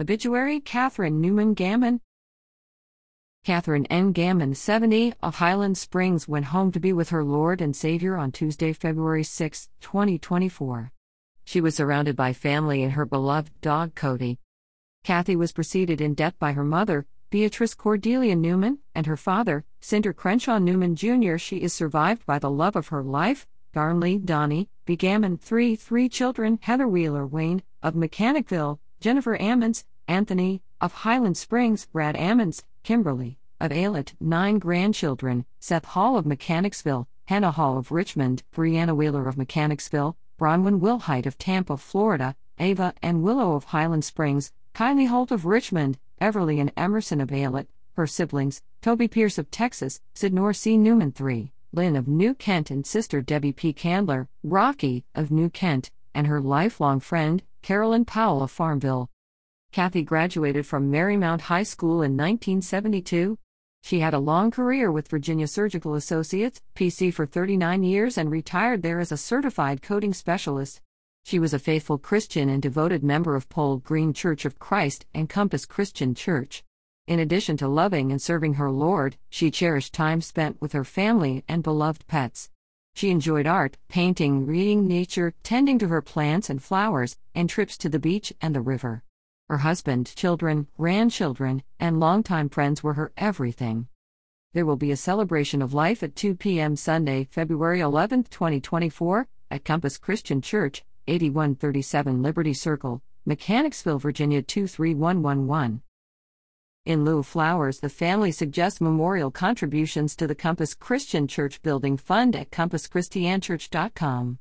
Obituary Katharine Newman Gammon. Katharine N. Gammon, 70, of Highland Springs, went home to be with her Lord and Savior on Tuesday, February 6, 2024. She was surrounded by family and her beloved dog Cody. Kathy was preceded in death by her mother, Beatrice Cordelia Newman, and her father, Syndor Crenshaw Newman Jr. She is survived by the love of her life, Darnley Donny, B. Gammon, three, three children, Heather Wheeler Wayne, of Mechanicville, Jennifer Ammons, Anthony, of Highland Springs, Brad Ammons, Kimberly, of Aylett, nine grandchildren, Seth Hall of Mechanicsville, Hannah Hall of Richmond, Brianna Wheeler of Mechanicsville, Bronwyn Wilhite of Tampa, Florida, Ava and Willow of Highland Springs, Kylie Holt of Richmond, Everly and Emerson of Aylett, her siblings, Toby Pierce of Texas, Sidnor C. Newman III, Lynn of New Kent and sister Debbie P. Candler, Rocky of New Kent, and her lifelong friend, Carolyn Powell of Farmville. Kathy graduated from Marymount High School in 1972. She had a long career with Virginia Surgical Associates, PC for 39 years and retired there as a certified coding specialist. She was a faithful Christian and devoted member of Pole Green Church of Christ and Compass Christian Church. In addition to loving and serving her Lord, she cherished time spent with her family and beloved pets. She enjoyed art, painting, reading nature, tending to her plants and flowers, and trips to the beach and the river. Her husband, children, grandchildren, and longtime friends were her everything. There will be a celebration of life at 2 p.m. Sunday, February 11, 2024, at Compass Christian Church, 8137 Liberty Circle, Mechanicsville, Virginia 23111. In lieu of flowers, the family suggests memorial contributions to the Compass Christian Church Building Fund at compasschristianchurch.com.